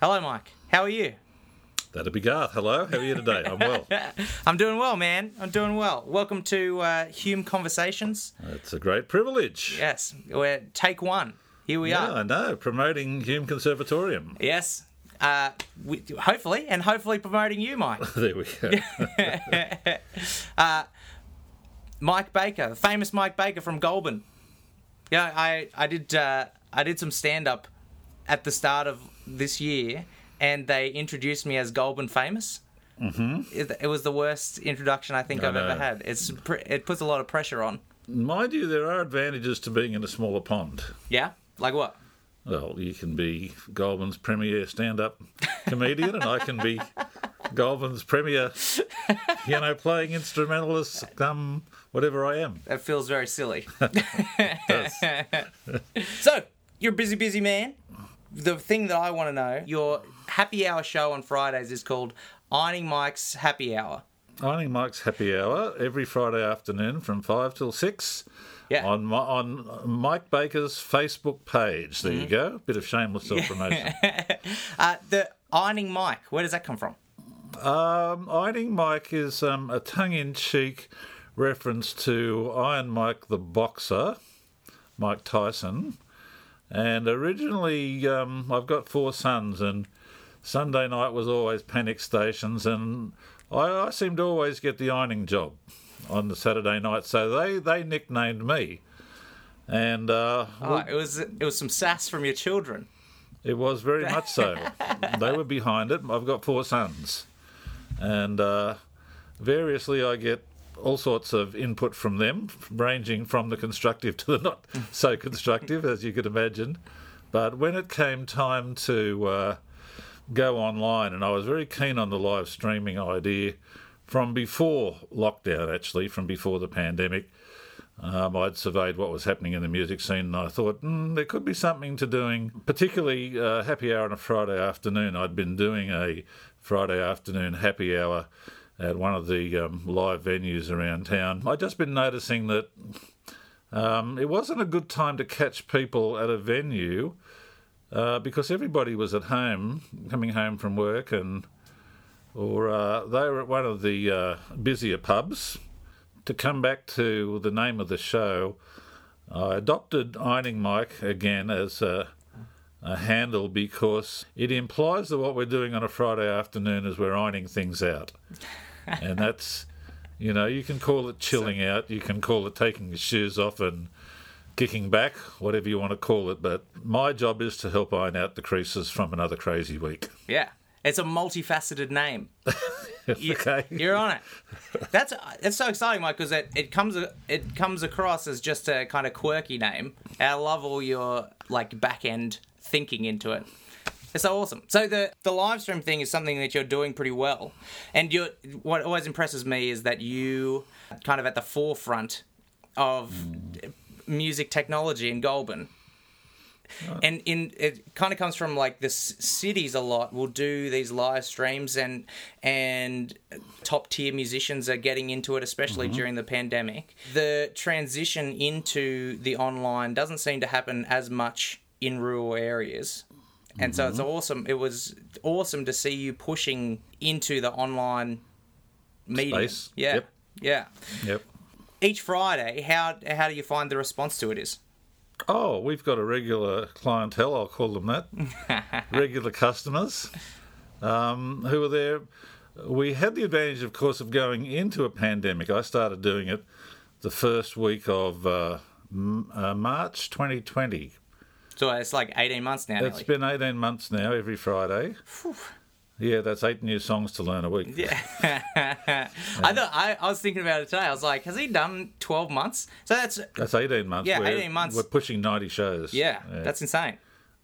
Hello, Mike. How are you? That'd be Garth. Hello, how are you today? I'm well. I'm doing well, man. I'm doing well. Welcome to uh, Hume Conversations. It's a great privilege. Yes, we're take one. Here we Yeah, are. I know. Promoting Hume Conservatorium. Yes. Uh, we, hopefully, and hopefully promoting you, Mike. There we go. Mike Baker, the famous Mike Baker from Goulburn. Yeah, I I did uh, I did some stand up at the start of this year, and they introduced me as Goulburn famous. Mm-hmm. It, it was the worst introduction I think I I've ever had. It's pr- it puts a lot of pressure on. Mind you, there are advantages to being in a smaller pond. Yeah, like what? Well, you can be Goulburn's premier stand-up comedian, and I can be Goulburn's premier, you know, playing instrumentalist, um, whatever I am. That feels very silly. So you're a busy, busy man. The thing that I want to know, your happy hour show on Fridays is called Ironing Mike's Happy Hour. Ironing Mike's Happy Hour every Friday afternoon from five till six. Yeah. On my, on Mike Baker's Facebook page. There you go. Bit of shameless self promotion. Uh, the Ironing Mike, where does that come from? um, Ironing Mike is um, a tongue in cheek reference to Iron Mike the boxer, Mike Tyson. And originally, um, I've got four sons, and Sunday night was always panic stations, and I, I seem to always get the ironing job on the Saturday night, so they, they nicknamed me. And uh, Oh, it was it was some sass from your children. It was very much so. they were behind it. I've got four sons, and uh, variously I get all sorts of input from them, ranging from the constructive to the not so constructive, as you could imagine. But when it came time to uh, go online, and I was very keen on the live streaming idea from before lockdown, actually, from before the pandemic. Um, I'd surveyed what was happening in the music scene, and I thought mm, there could be something to doing, particularly uh, happy hour on a Friday afternoon. I'd been doing a Friday afternoon happy hour at one of the um, live venues around town. I'd just been noticing that um, it wasn't a good time to catch people at a venue uh, because everybody was at home, coming home from work, and or uh, they were at one of the uh, busier pubs to come back to the name of the show, I adopted Ironing Mike again as a, a handle because it implies that what we're doing on a Friday afternoon is we're ironing things out. and that's, you know, you can call it chilling out, you can call it taking your shoes off and kicking back, whatever you want to call it. But my job is to help iron out the creases from another crazy week. Yeah, it's a multifaceted name. You, Okay. You're on it. That's that's so exciting, Mike, because it, it comes it comes across as just a kind of quirky name. And I love all your like back end thinking into it. It's so awesome. So the the live stream thing is something that you're doing pretty well, and you what always impresses me is that you kind of at the forefront of music technology in Goulburn. And in it kind of comes from like the s- cities a lot will do these live streams and and top tier musicians are getting into it especially mm-hmm. during the pandemic. The transition into the online doesn't seem to happen as much in rural areas. And so it's awesome. It was awesome to see you pushing into the online media. Space. Yeah. Yep. Yeah. Yep. Each Friday, how how do you find the response to it is? Oh, we've got a regular clientele, I'll call them that. regular customers um, who are there. We had the advantage, of course, of going into a pandemic. I started doing it the first week of uh, m- uh, March 2020. So it's like 18 months now. It's nearly. been 18 months now, every Friday. Yeah, that's eight new songs to learn a week. Yeah. I thought I, I was thinking about it today. I was like, has he done 12 months? So that's That's 18 months. Yeah, We're- 18 months. We're pushing 90 shows. yeah, that's insane.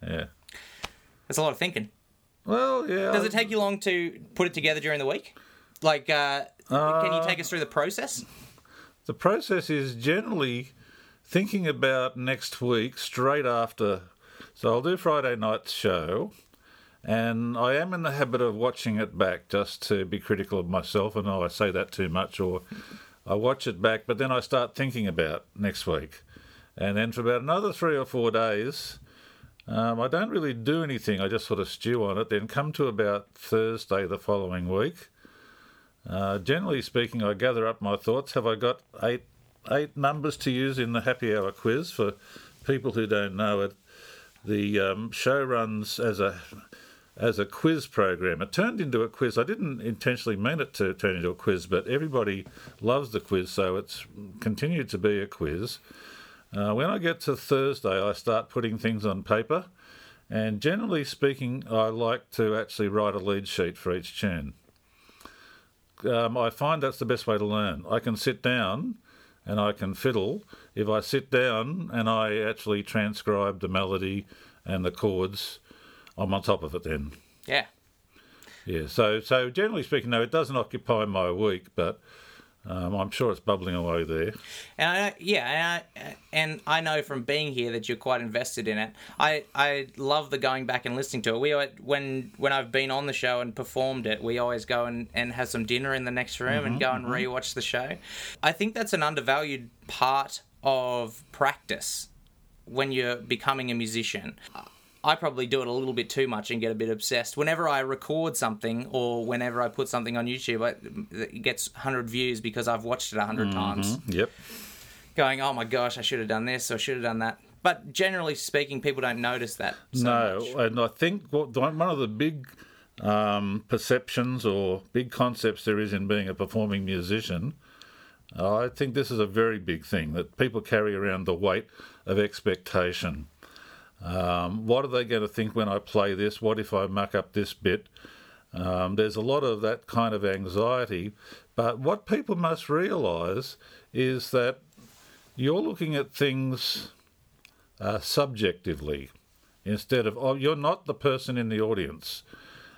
yeah. That's a lot of thinking. Well, yeah. Does it take you long to put it together during the week? Like, uh, can you take us through the process? The process is generally thinking about next week straight after. So I'll do Friday night's show, and I am in the habit of watching it back just to be critical of myself. And oh, I say that too much, or I watch it back, but then I start thinking about next week, and then for about another three or four days, Um, I don't really do anything. I just sort of stew on it. Then come to about Thursday the following week. Uh, generally speaking, I gather up my thoughts. Have I got eight eight numbers to use in the happy hour quiz for people who don't know it? The um, show runs as a as a quiz program. It turned into a quiz. I didn't intentionally mean it to turn into a quiz, but everybody loves the quiz, so it's continued to be a quiz. Uh, when I get to Thursday, I start putting things on paper, and generally speaking, I like to actually write a lead sheet for each tune. Um, I find that's the best way to learn. I can sit down and I can fiddle. If I sit down and I actually transcribe the melody and the chords, I'm on top of it then. Yeah. Yeah. So, so generally speaking, though, it doesn't occupy my week, but um, I'm sure it's bubbling away there. And I, yeah, and I, and I know from being here that you're quite invested in it. I, I love the going back and listening to it. We when when I've been on the show and performed it, we always go and, and have some dinner in the next room Mm-hmm, and go and rewatch the show. I think that's an undervalued part of practice when you're becoming a musician. I probably do it a little bit too much and get a bit obsessed. Whenever I record something or whenever I put something on YouTube, it gets 100 views because I've watched it 100 times, Yep. going, oh my gosh, I should have done this or I should have done that. But generally speaking, people don't notice that. So no, much. and I think what, one of the big um, perceptions or big concepts there is in being a performing musician, I think this is a very big thing that people carry around the weight of expectation. Um, what are they going to think when I play this? What if I muck up this bit? Um, there's a lot of that kind of anxiety. But what people must realise is that you're looking at things uh, subjectively instead of, oh, you're not the person in the audience.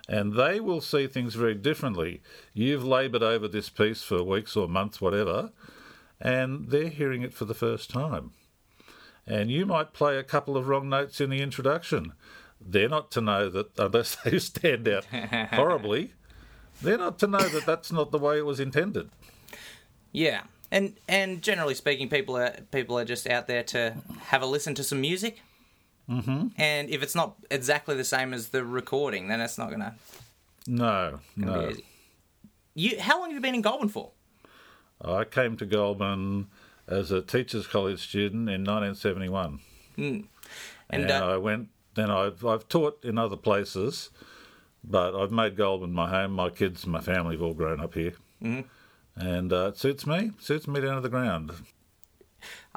And they will see things very differently. You've laboured over this piece for weeks or months, whatever, and they're hearing it for the first time and you might play a couple of wrong notes in the introduction. They're not to know that, unless they stand out horribly, they're not to know that that's not the way it was intended. Yeah, and and generally speaking, people are people are just out there to have a listen to some music. Mm-hmm. And if it's not exactly the same as the recording, then it's not gonna, No, gonna no. You, how long have you been in Goulburn for? I came to Goulburn as a teachers' college student in 1971, And, and uh, I went. Then I've I've taught in other places, but I've made Goulburn my home. My kids, my family have all grown up here, mm-hmm. and uh, it suits me. Suits me down to the ground.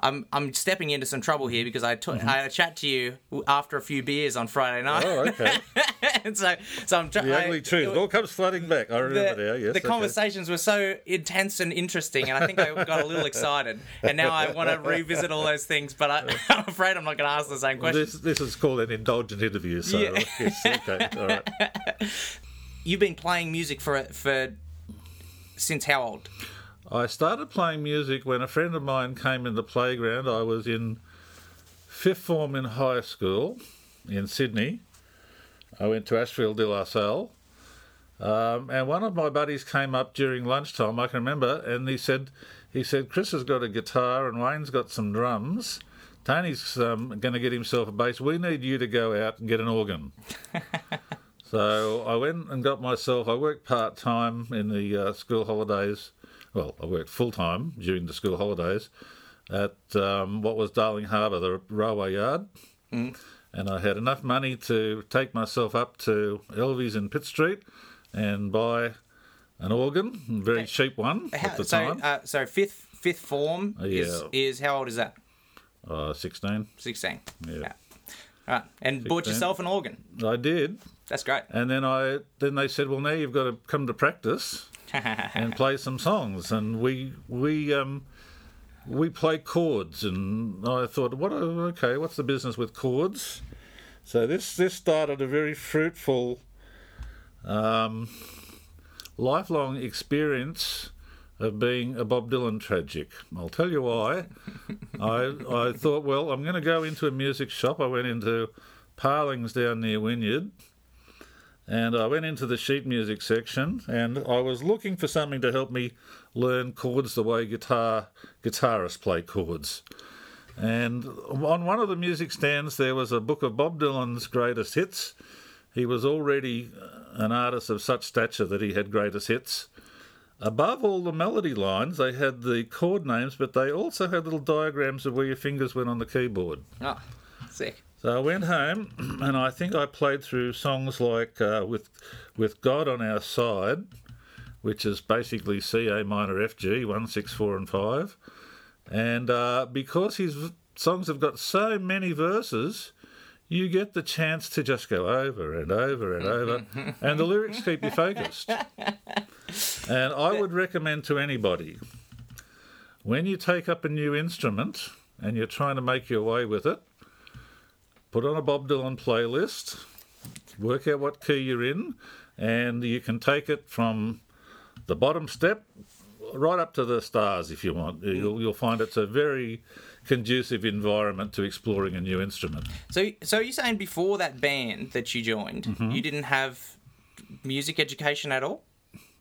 I'm I'm stepping into some trouble here because I took I had a chat to you after a few beers on Friday night. Oh, okay. and so so I'm trying. the ugly truth. It all comes flooding back. I remember the, now. Yes. the okay. conversations were so intense and interesting, and I think I got a little excited. And now I want to revisit all those things, but I, I'm afraid I'm not going to ask the same question. This this is called an indulgent interview. So Yeah. yes, okay, all right. You've been playing music for for since how old? I started playing music when a friend of mine came in the playground. I was in fifth form in high school in Sydney. I went to Ashfield de la Salle. Um, and one of my buddies came up during lunchtime, I can remember, and he said, he said, Chris has got a guitar and Wayne's got some drums. Tony's um, going to get himself a bass. We need you to go out and get an organ. so I went and got myself. I worked part time in the uh, school holidays. Well, I worked full time during the school holidays at um, what was Darling Harbour, the railway yard. And I had enough money to take myself up to Elvy's in Pitt Street and buy an organ, a very cheap one How, at the so time. uh, so fifth fifth form is Yeah. is how old is that? Uh, 16. Sixteen. Yeah. All right, and bought yourself an organ. I did. That's great. And then I then they said, well, now you've got to come to practice and play some songs. And we we um, we play chords. And I thought, what? Okay, what's the business with chords? So this this started a very fruitful, um, lifelong experience of being a Bob Dylan tragic. I'll tell you why. I I thought, well, I'm going to go into a music shop. I went into Palings down near Wynyard and I went into the sheet music section and I was looking for something to help me learn chords the way guitar guitarists play chords. And on one of the music stands, there was a book of Bob Dylan's greatest hits. He was already uh, an artist of such stature that he had greatest hits. Above all the melody lines, they had the chord names, but they also had little diagrams of where your fingers went on the keyboard. Oh, sick. So I went home, and I think I played through songs like uh, "With With God on Our Side," which is basically C A minor F G one six four and five, and uh, because his songs have got so many verses, you get the chance to just go over and over and over, and the lyrics keep you focused. And I would recommend to anybody when you take up a new instrument and you're trying to make your way with it, put on a Bob Dylan playlist, work out what key you're in, and you can take it from the bottom step right up to the stars if you want. You'll, you'll find it's a very conducive environment to exploring a new instrument. So, so you're saying before that band that you joined, Mm-hmm. you didn't have music education at all?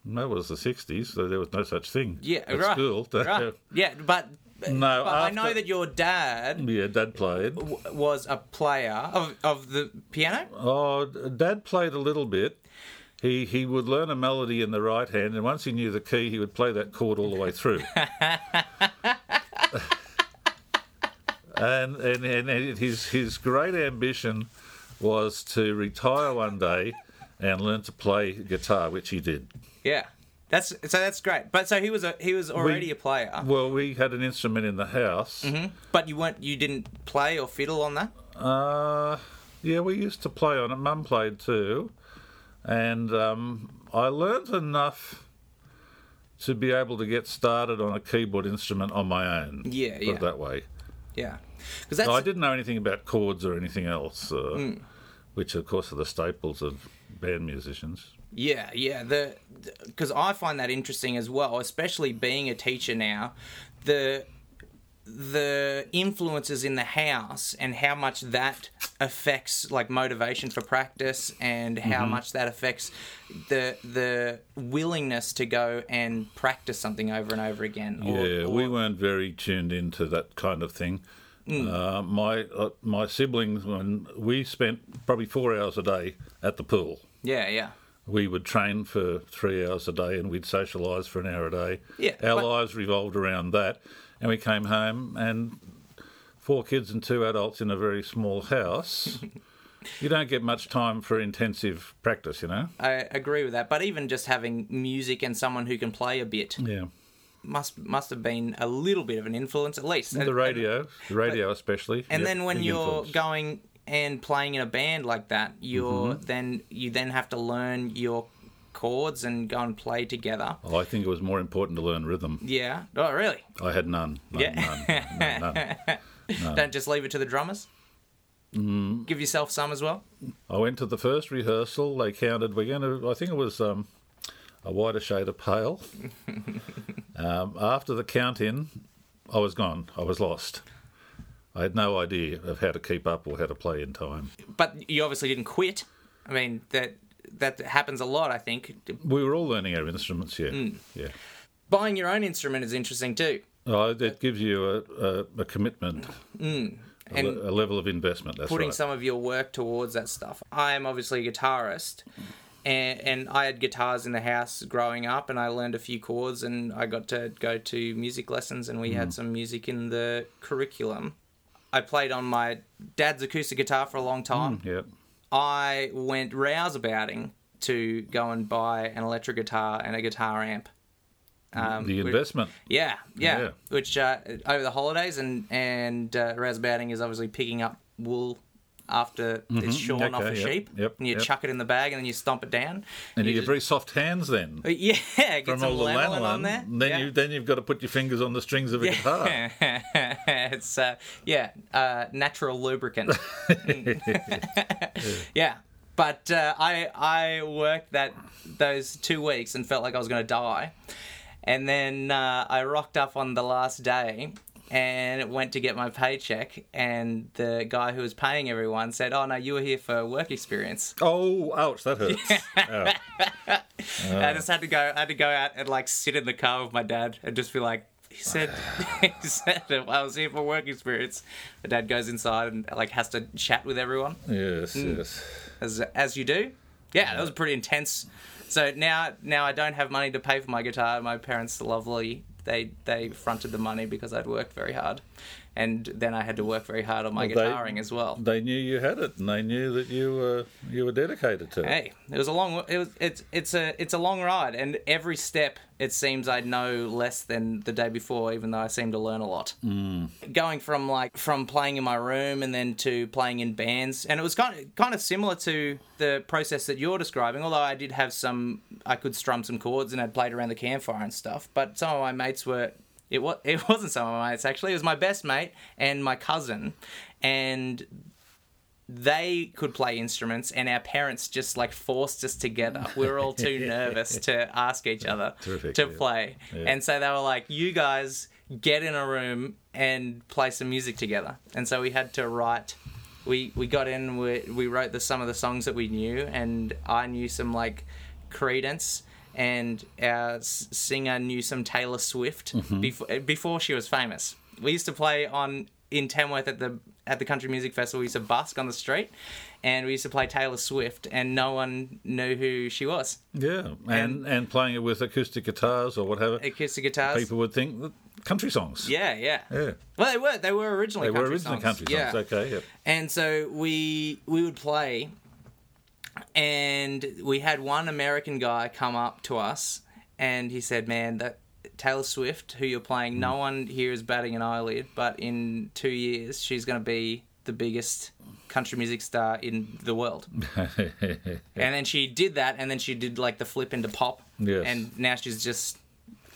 That was the 60s, so there was no such thing Yeah, at right. school. Right. Yeah, but No, but I know that your dad Yeah, Dad played. w- was a player of, of the piano. Oh, Dad played a little bit. He he would learn a melody in the right hand, and once he knew the key, he would play that chord all the way through. and, and and his his great ambition was to retire one day and learn to play guitar, which he did. Yeah, that's so that's great. But so he was a he was already We- a player, Well, we had an instrument in the house. but you weren't you didn't play or fiddle on that. Uh, yeah, we used to play on it. Mum played too, and um, I learnt enough to be able to get started on a keyboard instrument on my own. Yeah, put yeah. it that way. Yeah, because that's I didn't know anything about chords or anything else, uh, Hmm. which of course are the staples of band musicians. Yeah, yeah. The because I find that interesting as well, especially being a teacher now. The the influences in the house and how much that affects like motivation for practice and how Mm-hmm. much that affects the the willingness to go and practice something over and over again. or- Yeah, or- we weren't very tuned into that kind of thing. Uh, my uh, my siblings, when we spent probably four hours a day at the pool. yeah, yeah. We would train for three hours a day and we'd socialise for an hour a day. Yeah, Our but- lives revolved around that. And we came home and four kids and two adults in a very small house. you don't get much time for intensive practice, you know? I agree with that. But even just having music and someone who can play a bit Yeah. must must have been a little bit of an influence at least. The radio, the radio especially. And Yep, then when you're influence. going and playing in a band like that, you're Mm-hmm. then you then have to learn your chords and go and play together. Oh, I think it was more important to learn rhythm. Yeah. Oh, really? I had none. none Yeah. none, none, none. Don't just leave it to the drummers. Mm. Give yourself some as well. I went to the first rehearsal. They counted. We're going to. I think it was um, a whiter shade of pale. um, after the count in, I was gone. I was lost. I had no idea of how to keep up or how to play in time. But you obviously didn't quit. I mean that that happens a lot. I think We were all learning our instruments. Yeah, Mm. yeah. buying your own instrument is interesting too. Oh, it gives you a, a, a commitment, a, Mm. And le- a level of investment. That's putting right. some of your work towards that stuff. I am obviously a guitarist, and and I had guitars in the house growing up, and I learned a few chords, and I got to go to music lessons, and we Mm. had some music in the curriculum. I played on my dad's acoustic guitar for a long time. yeah. I went rouseabouting to go and buy an electric guitar and a guitar amp. Um, The investment. yeah, yeah. Yeah. Which uh, over the holidays and and uh, rouseabouting is obviously picking up wool after it's shorn off a Mm-hmm. Yep, sheep, yep, and you yep. chuck it in the bag and then you stomp it down. And you you get very soft hands then. yeah, get From all the lanolin on there. then yeah. you then you've got to put your fingers on the strings of a guitar. it's uh, yeah, uh, natural lubricant. yeah, but uh, I I worked that those two weeks and felt like I was going to die, and then uh, I rocked up on the last day. And went to get my paycheck, and the guy who was paying everyone said, "Oh no, you were here for work experience." Oh, ouch! That hurts. Ow. I just had to go. I had to go out and like sit in the car with my dad and just be like, he said, he said, I was here for work experience. The dad goes inside and like has to chat with everyone Yes, mm. yes. as as you do. Yeah, that was pretty intense. So now now I don't have money to pay for my guitar. My parents are lovely. They they fronted the money because I'd worked very hard, and then I had to work very hard on my Well, they- guitaring as well. They knew you had it, and they knew that you were you were dedicated to it. Hey, it was a long. It was. It's. It's a. It's a long ride, and every step it seems I know less than the day before, even though I seem to learn a lot. Mm. Going from like from playing in my room and then to playing in bands, and it was kind of kind of similar to the process that you're describing. Although I did have some, I could strum some chords and I'd played around the campfire and stuff. But some of my mates were. It was. It wasn't some of my mates actually. It was my best mate and my cousin, and they could play instruments and our parents just like forced us together. We were all too nervous to ask each other Terrific, to yeah. play. Yeah. And so they were like, you guys get in a room and play some music together. And so we had to write. We, we got in, we, we wrote the, some of the songs that we knew, and I knew some like Creedence, and our singer knew some Taylor Swift Mm-hmm. before, before she was famous. We used to play on in Tamworth at the at the country music festival. We used to busk on the street, and we used to play Taylor Swift, and no one knew who she was. Yeah, and, and playing it with acoustic guitars or whatever, Acoustic guitars. people would think country songs. Yeah, yeah. Yeah. Well, they were. They were originally. They were country originally songs. country songs. Yeah. Okay, yeah. And so we we would play, and we had one American guy come up to us, and he said, "Man, that Taylor Swift, who you're playing, no mm. one here is batting an eyelid, but in two years, she's going to be the biggest country music star in the world." and then she did that, and then she did like the flip into pop, Yes. and now she's just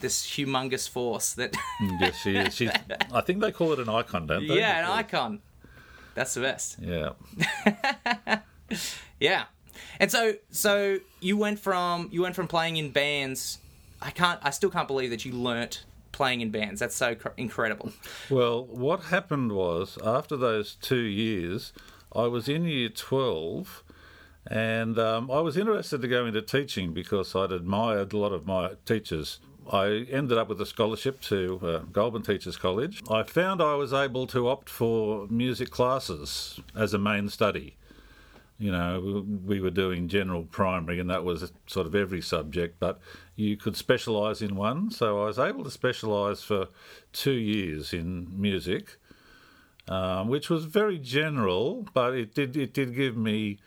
this humongous force that. Mm, yes, she is. She's, I think they call it an icon, don't they? yeah, an icon. That's the best. Yeah. Yeah. And so so you went from you went from playing in bands. I can't I still can't believe that you learnt playing in bands. That's so cr- incredible. Well, what happened was after those two years, I was in year 12 and um, I was interested to go into teaching because I'd admired a lot of my teachers. I ended up with a scholarship to uh, Goulburn Teachers College. I found I was able to opt for music classes as a main study. You know, we we were doing general primary, and that was sort of every subject, but you could specialise in one. So I was able to specialise for two years in music, um, which was very general, but it did it did give me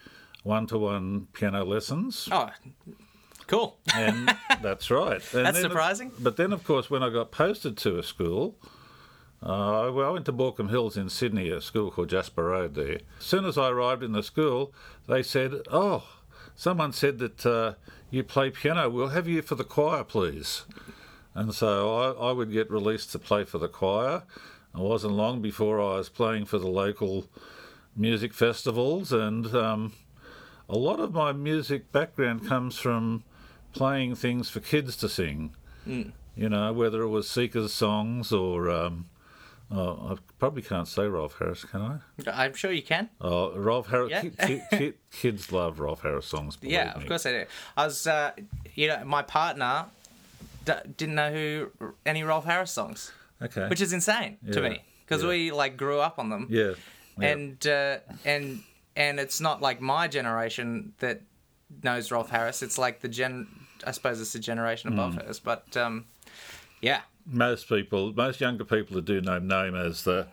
one-to-one piano lessons, Oh. Cool. and that's right. And That's surprising. But then, of course, when I got posted to a school, uh, well, I went to Baulkham Hills in Sydney, a school called Jasper Road there. As soon as I arrived in the school, they said, Oh, someone said that uh, you play piano. We'll have you for the choir, please. And so I, I would get released to play for the choir. It wasn't long before I was playing for the local music festivals, and um, a lot of my music background comes from playing things for kids to sing. You know, whether it was Seeker's songs or um, oh, I probably can't say Rolf Harris, can I? I'm sure you can. Oh, Rolf Harris. Yeah. ki- ki- ki- kids love Rolf Harris songs. Yeah, me. of course I do. I was uh, you know, my partner d- didn't know who any Rolf Harris songs, Okay. which is insane to me because Yeah. we like grew up on them. yeah. yeah. and uh, and and it's not like my generation that knows Rolf Harris. It's like the gen. I suppose it's the generation above Mm. hers, but um, yeah, most people, most younger people that do know him as the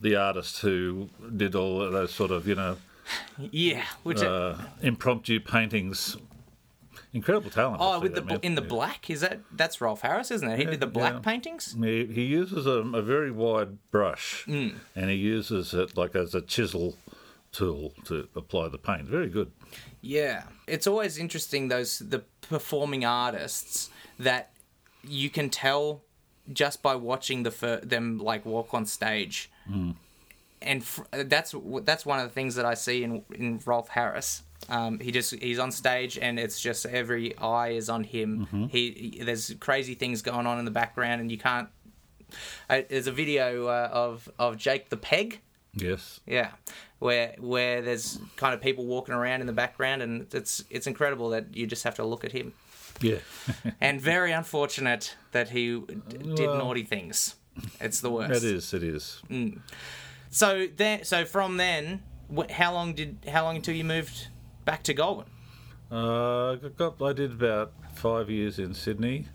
the artist who did all those sort of you know yeah. Which uh, impromptu paintings. Incredible talent. oh, with the in the black is that that's Rolf Harris, isn't it? He Yeah, did the black yeah. paintings. He, he uses a, a very wide brush, Mm. and he uses it like as a chisel tool to apply the paint. Very good. Yeah, it's always interesting those the performing artists that you can tell just by watching the fir- them like walk on stage, and fr- that's that's one of the things that I see in in Rolf Harris. Um, he just he's on stage and it's just every eye is on him. He, he there's crazy things going on in the background and you can't. Uh, there's a video uh, of of Jake the Peg. Yes. Yeah, where where there's kind of people walking around in the background, and it's it's incredible that you just have to look at him. Yeah. and very unfortunate that he d- did Well- naughty things. It's the worst. it is. It is. So then, so from then, wh- how long did how long until you moved back to Goulburn? Uh, I got, I did about five years in Sydney.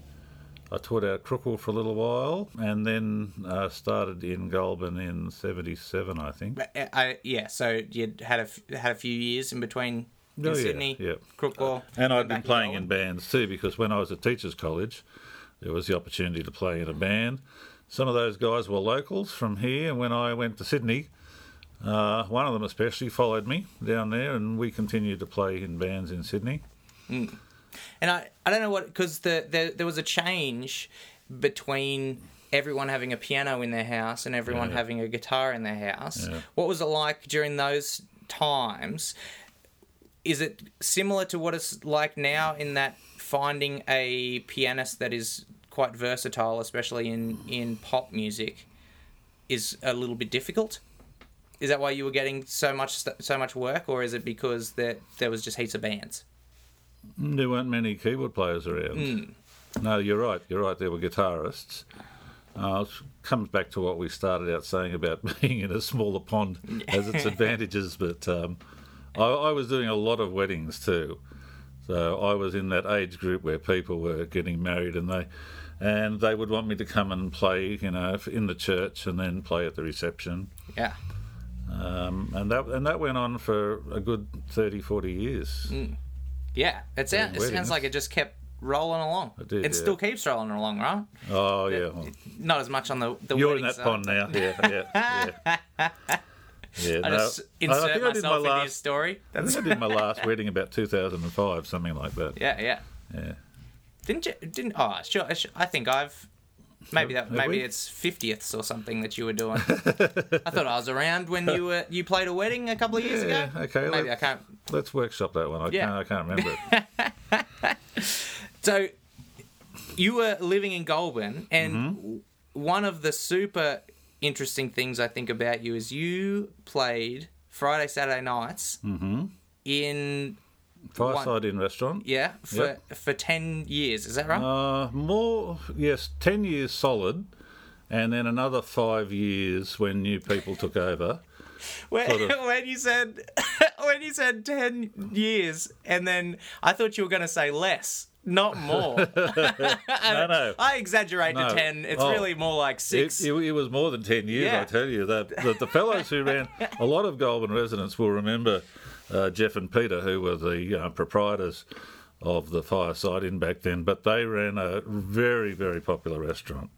I taught out Crookwell for a little while, and then uh, started in Goulburn in '77, I think. I, I, yeah, so you had a f- had a few years in between in Oh, yeah, Sydney, yeah. Crookwell, And I'd and been playing in bands too, because when I was at teachers' college, there was the opportunity to play in a band. Some of those guys were locals from here, and when I went to Sydney, uh, one of them especially followed me down there, and we continued to play in bands in Sydney. And I, I don't know what because the, the there was a change between everyone having a piano in their house and everyone Yeah. having a guitar in their house. Yeah. What was it like during those times? Is it similar to what it's like now in that finding a pianist that is quite versatile, especially in, in pop music, is a little bit difficult? Is that why you were getting so much so much work, or is it because there there was just heaps of bands? There weren't many keyboard players around. No, you're right. You're right. There were guitarists. Uh, it comes back to what we started out saying about being in a smaller pond has its advantages, but um, I, I was doing a lot of weddings too. So I was in that age group where people were getting married, and they and they would want me to come and play, you know, in the church and then play at the reception. Yeah. Um, and that and that went on for a good 30, 40 years. Yeah, it, sound, it sounds like it just kept rolling along. It did, It yeah. still keeps rolling along, right? Oh yeah. Not as much on the the You're in that side. pond now. Yeah, yeah, yeah. Yeah, I no, just I insert think I did my myself your last. story. I think I did my last wedding about 2005, something like that. Yeah, yeah. Yeah. Didn't you? Didn't? Oh, sure. I I think I've. Maybe that. Have Maybe we? it's fiftieths or something that you were doing. I thought I was around when you were you played a wedding a couple of years Yeah, ago. okay, Maybe I can't. Let's workshop that one. I Yeah. can't. I can't remember it. So, you were living in Goulburn, and Mm-hmm. one of the super interesting things I think about you is you played Friday, Saturday nights Mm-hmm. in Fireside Inn restaurant. yeah for Yep. for ten years. Is that right? Uh, more, yes, 10 years solid, and then another five years when new people took over. when, sort of- when you said when you said ten years, and then I thought you were going to say less. Not more. No, no. I exaggerate No. to ten. It's Oh. really more like six. it, it was more than 10 years, Yeah. I tell you. That the, the fellows who ran, a lot of Goulburn residents will remember uh, Jeff and Peter, who were the uh, proprietors of the Fireside Inn back then, but they ran a very, very popular restaurant.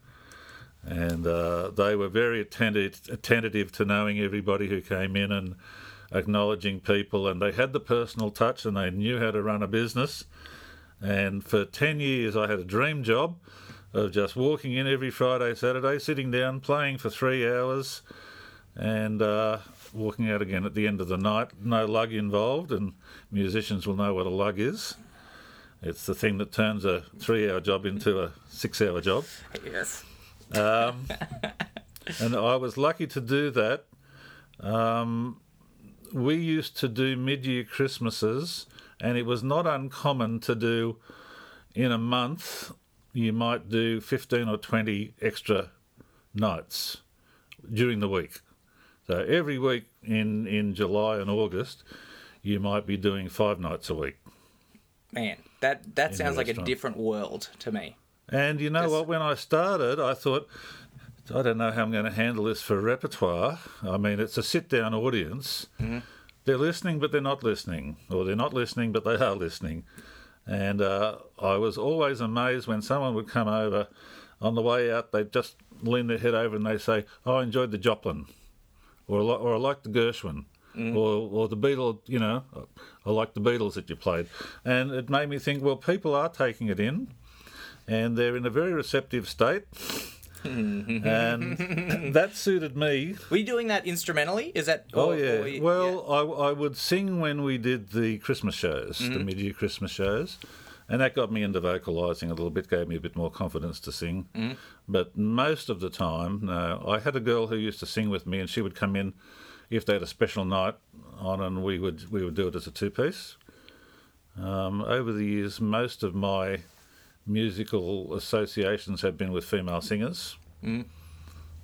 And uh, they were very attentive, attentive to knowing everybody who came in and acknowledging people. And they had the personal touch and they knew how to run a business. And for 10 years, I had a dream job of just walking in every Friday, Saturday, sitting down, playing for three hours, and uh, walking out again at the end of the night. No lug involved, and musicians will know what a lug is. It's the thing that turns a three hour job into a six hour job. yes. Um, and I was lucky to do that. Um, we used to do mid year Christmases, and it was not uncommon to do in a month, you might do 15 or 20 extra nights during the week. So every week in, in July and August, you might be doing five nights a week. Man, that that sounds like a different world to me. And you know what? When I started, I thought, I don't know how I'm going to handle this for repertoire. I mean, it's a sit down audience. Mm-hmm. They're listening, but they're not listening. Or they're not listening, but they are listening. And uh, I was always amazed when someone would come over on the way out, they'd just lean their head over and they say, oh, I enjoyed the Joplin. Or, or I like the Gershwin. Or, or the Beatles, you know, I like the Beatles that you played. And it made me think, well, people are taking it in and they're in a very receptive state. Mm-hmm. and that suited me. Were you doing that instrumentally? Is that? Oh or- yeah. you- well, I, I would sing when we did the Christmas shows, the mm-hmm. mid-year Christmas shows, and that got me into vocalising a little bit, gave me a bit more confidence to sing. Mm-hmm. But most of the time, no. I had a girl who used to sing with me, and she would come in if they had a special night on, and we would we would do it as a two-piece. Um, over the years, most of my musical associations have been with female singers.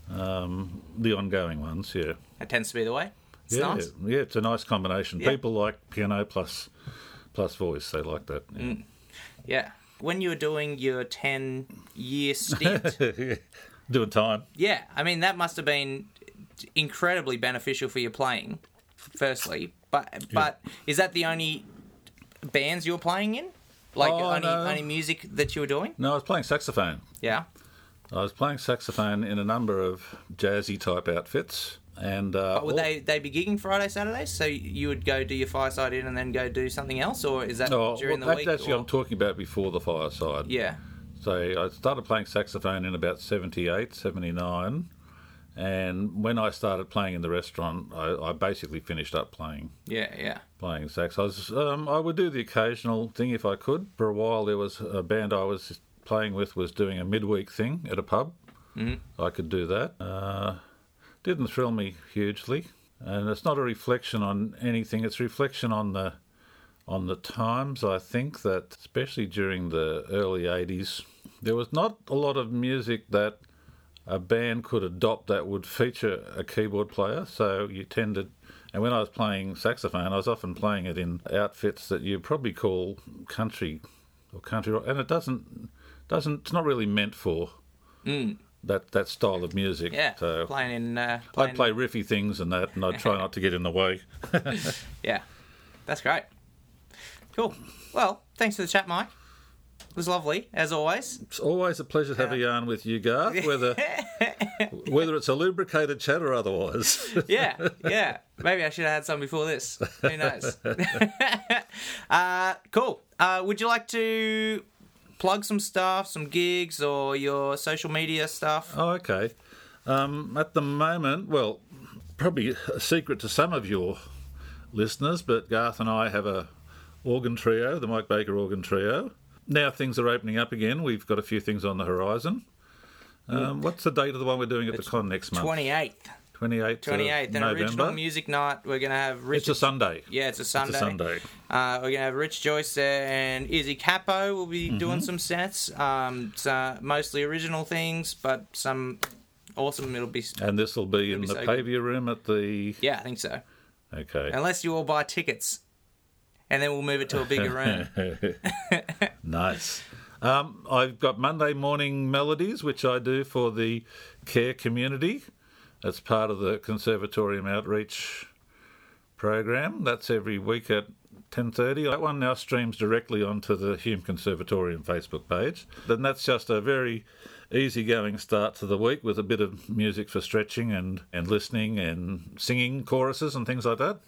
Um, the ongoing ones, yeah. That tends to be the way. It's yeah, nice. yeah, it's a nice combination. Yeah. People like piano plus plus voice. They like that. Yeah. Yeah. When you were doing your 10 year stint, Yeah. Doing time. yeah, I mean, that must have been incredibly beneficial for your playing, firstly. But but is that the only bands you were playing in? Like, Oh, only, no. only music that you were doing? No, I was playing saxophone. Yeah. I was playing saxophone in a number of jazzy type outfits, and uh, But would all- they they be gigging Friday, Saturdays? So you would go do your Fireside Inn and then go do something else, or is that Oh, during well, the that's week? actually or- I'm talking about before the fireside. yeah. So I started playing saxophone in about 78, 79. And when I started playing in the restaurant, I, I basically finished up playing Yeah, yeah. playing sax. I was um, I would do the occasional thing if I could. For a while, there was a band I was playing with was doing a midweek thing at a pub. Mm-hmm. I could do that. Uh, didn't thrill me hugely, and it's not a reflection on anything. It's a reflection on the on the times. I think that especially during the early '80s, there was not a lot of music that a band could adopt that would feature a keyboard player. So you tended, and when I was playing saxophone, I was often playing it in outfits that you probably call country or country rock, and it doesn't doesn't it's not really meant for that that style of music. Mm. Yeah. So playing in. Uh, playing, I'd play riffy things and that, and I'd try not to get in the way. Yeah. That's great. Cool. Well, thanks for the chat, Mike. Was lovely, as always. It's always a pleasure to have a yarn with you, Garth. Whether whether it's a lubricated chat or otherwise. Yeah, yeah. Maybe I should have had some before this. Who knows? uh, cool. Uh, would you like to plug some stuff, some gigs, or your social media stuff? Oh, okay. Um, at the moment, well, probably a secret to some of your listeners, but Garth and I have a organ trio, the Mike Baker organ trio. Now things are opening up again. We've got a few things on the horizon. Um, what's the date of the one we're doing at the con next month? 28th. 28th, 28th. of An original November. music night. We're going to have Rich. It's a Sunday. yeah, it's a Sunday. It's a Sunday. Uh, we're gonna have Rich Joyce there and Izzy Capo will be Mm-hmm. doing some sets. Um, it's, uh, mostly original things, but some awesome. It'll be And this will be in be the so. Pavia room at the. yeah, I think so. Okay. Unless you all buy tickets, and then we'll move it to a bigger room. nice. Um, I've got Monday morning melodies, which I do for the care community. That's part of the Conservatorium outreach program. That's every week at 10.30. That one now streams directly onto the Hume Conservatorium Facebook page. Then that's just a very easygoing start to the week with a bit of music for stretching and, and listening and singing choruses and things like that.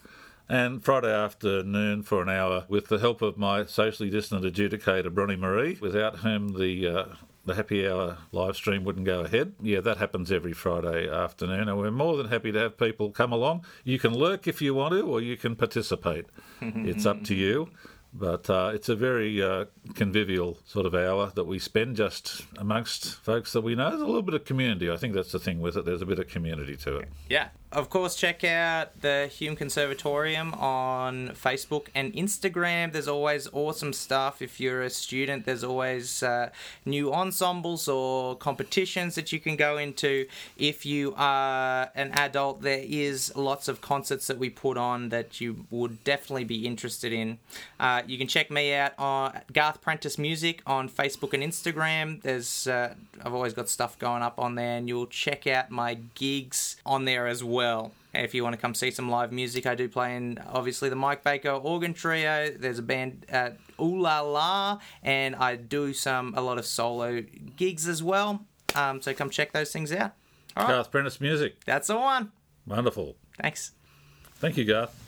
And Friday afternoon for an hour with the help of my socially distant adjudicator, Bronnie Marie, without whom the uh, the happy hour live stream wouldn't go ahead. Yeah, that happens every Friday afternoon, and we're more than happy to have people come along. You can lurk if you want to, or you can participate. it's up to you. But uh, it's a very uh, convivial sort of hour that we spend just amongst folks that we know. There's a little bit of community. I think that's the thing with it. There's a bit of community to it. Yeah. Of course, check out the Hume Conservatorium on Facebook and Instagram. There's always awesome stuff. If you're a student, there's always uh, new ensembles or competitions that you can go into. If you are an adult, there is lots of concerts that we put on that you would definitely be interested in. Uh, you can check me out on Garth Prentice Music on Facebook and Instagram. There's uh, I've always got stuff going up on there, and you'll check out my gigs on there as well. If you want to come see some live music, I do play in obviously the Mike Baker organ trio. There's a band at Ooh La La, and I do some a lot of solo gigs as well. Um, so come check those things out. All right, Garth Prentice Music. that's the one. Wonderful. Thanks. Thank you, Garth.